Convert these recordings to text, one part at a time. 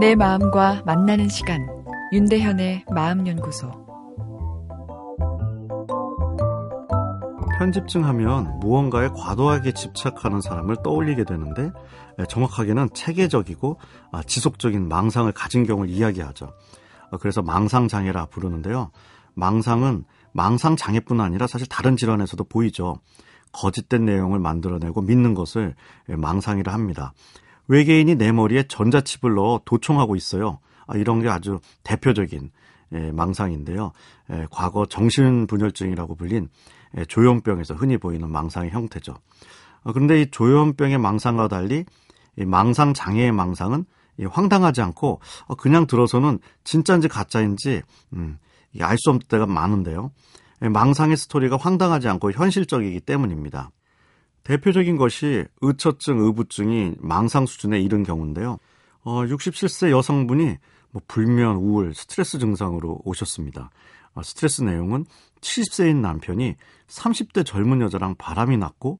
내 마음과 만나는 시간 윤대현의 마음연구소 편집증 하면 무언가에 과도하게 집착하는 사람을 떠올리게 되는데 정확하게는 체계적이고 아, 지속적인 망상을 가진 경우를 이야기하죠. 어, 그래서 망상장애라 부르는데요. 망상은 망상장애뿐 아니라 사실 다른 질환에서도 보이죠. 거짓된 내용을 만들어내고 믿는 것을 망상이라 합니다. 외계인이 내 머리에 전자칩을 넣어 도청하고 있어요. 아, 이런 게 아주 대표적인 망상인데요. 과거 정신분열증이라고 불린 조현병에서 흔히 보이는 망상의 형태죠. 어, 그런데 이 조현병의 망상과 달리 망상 장애의 망상은 황당하지 않고 어, 그냥 들어서는 진짜인지 가짜인지 음, 알수 없을 때가 많은데요. 망상의 스토리가 황당하지 않고 현실적이기 때문입니다. 대표적인 것이 의처증, 의부증이 망상 수준에 이른 경우인데요. 어, 67세 여성분이 뭐 불면, 우울, 스트레스 증상으로 오셨습니다. 어, 스트레스 내용은 70세인 남편이 30대 젊은 여자랑 바람이 났고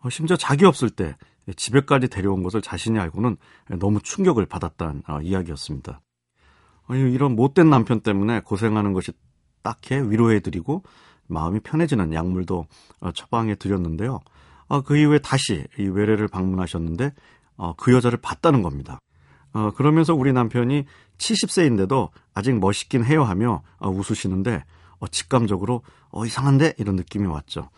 어, 심지어 자기 없을 때 집에까지 데려온 것을 자신이 알고는 너무 충격을 받았다는 어, 이야기였습니다. 이런 못된 남편 때문에 고생하는 것이 딱해 위로해드리고 마음이 편해지는 약물도 처방해 드렸는데요. 그 이후에 다시 이 외래를 방문하셨는데 그 여자를 봤다는 겁니다. 그러면서 우리 남편이 70세인데도 아직 멋있긴 해요 하며 웃으시는데 직감적으로 어, 이상한데? 이런 느낌이 왔죠.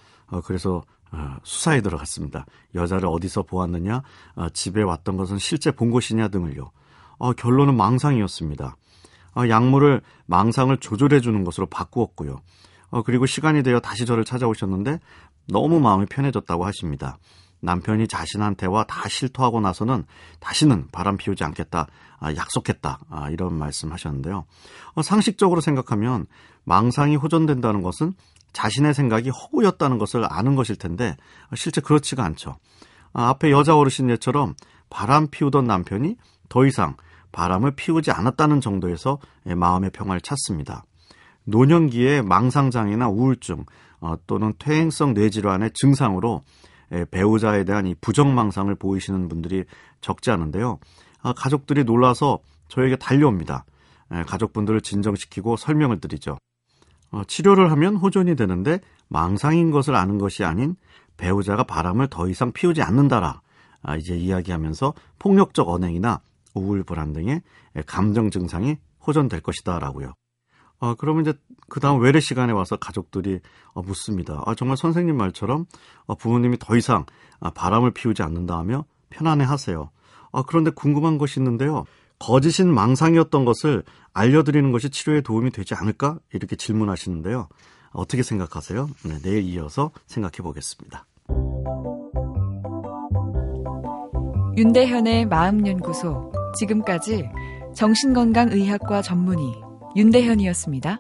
그래서 어, 수사에 들어갔습니다. 여자를 어디서 보았느냐, 어, 집에 왔던 것은 실제 본 것이냐 등을요. 어, 결론은 망상이었습니다. 약물을 망상을 조절해 주는 것으로 바꾸었고요. 그리고 시간이 되어 다시 저를 찾아오셨는데 너무 마음이 편해졌다고 하십니다. 남편이 자신한테와 다 실토하고 나서는 다시는 바람 피우지 않겠다, 아, 약속했다, 아, 이런 말씀 하셨는데요. 상식적으로 생각하면 망상이 호전된다는 것은 자신의 생각이 허구였다는 것을 아는 것일 텐데 실제 그렇지가 않죠. 아, 앞에 여자 어르신 예처럼 바람 피우던 남편이 더 이상 바람을 피우지 않았다는 정도에서 마음의 평화를 찾습니다. 노년기에 망상장애나 우울증 어, 또는 퇴행성 뇌질환의 증상으로 배우자에 대한 이 부정망상을 보이시는 분들이 적지 않은데요. 아, 가족들이 놀라서 저에게 달려옵니다. 가족분들을 진정시키고 설명을 드리죠. 어, 치료를 하면 호전이 되는데 망상인 것을 아는 것이 아닌 배우자가 바람을 더 이상 피우지 않는다라 아, 이제 이야기하면서 폭력적 언행이나 우울 불안 등의 감정 증상이 호전될 것이다라고요. 어, 그러면 이제 그 다음 외래 시간에 와서 가족들이 어, 묻습니다. 아, 정말 선생님 말처럼 어, 부모님이 더 이상 아, 바람을 피우지 않는다 하며 편안해 하세요. 아, 그런데 궁금한 것이 있는데요. 거짓인 망상이었던 것을 알려드리는 것이 치료에 도움이 되지 않을까? 이렇게 질문하시는데요. 어떻게 생각하세요? 네, 내일 이어서 생각해 보겠습니다. 윤대현의 마음연구소. 지금까지 정신건강의학과 전문의 윤대현이었습니다.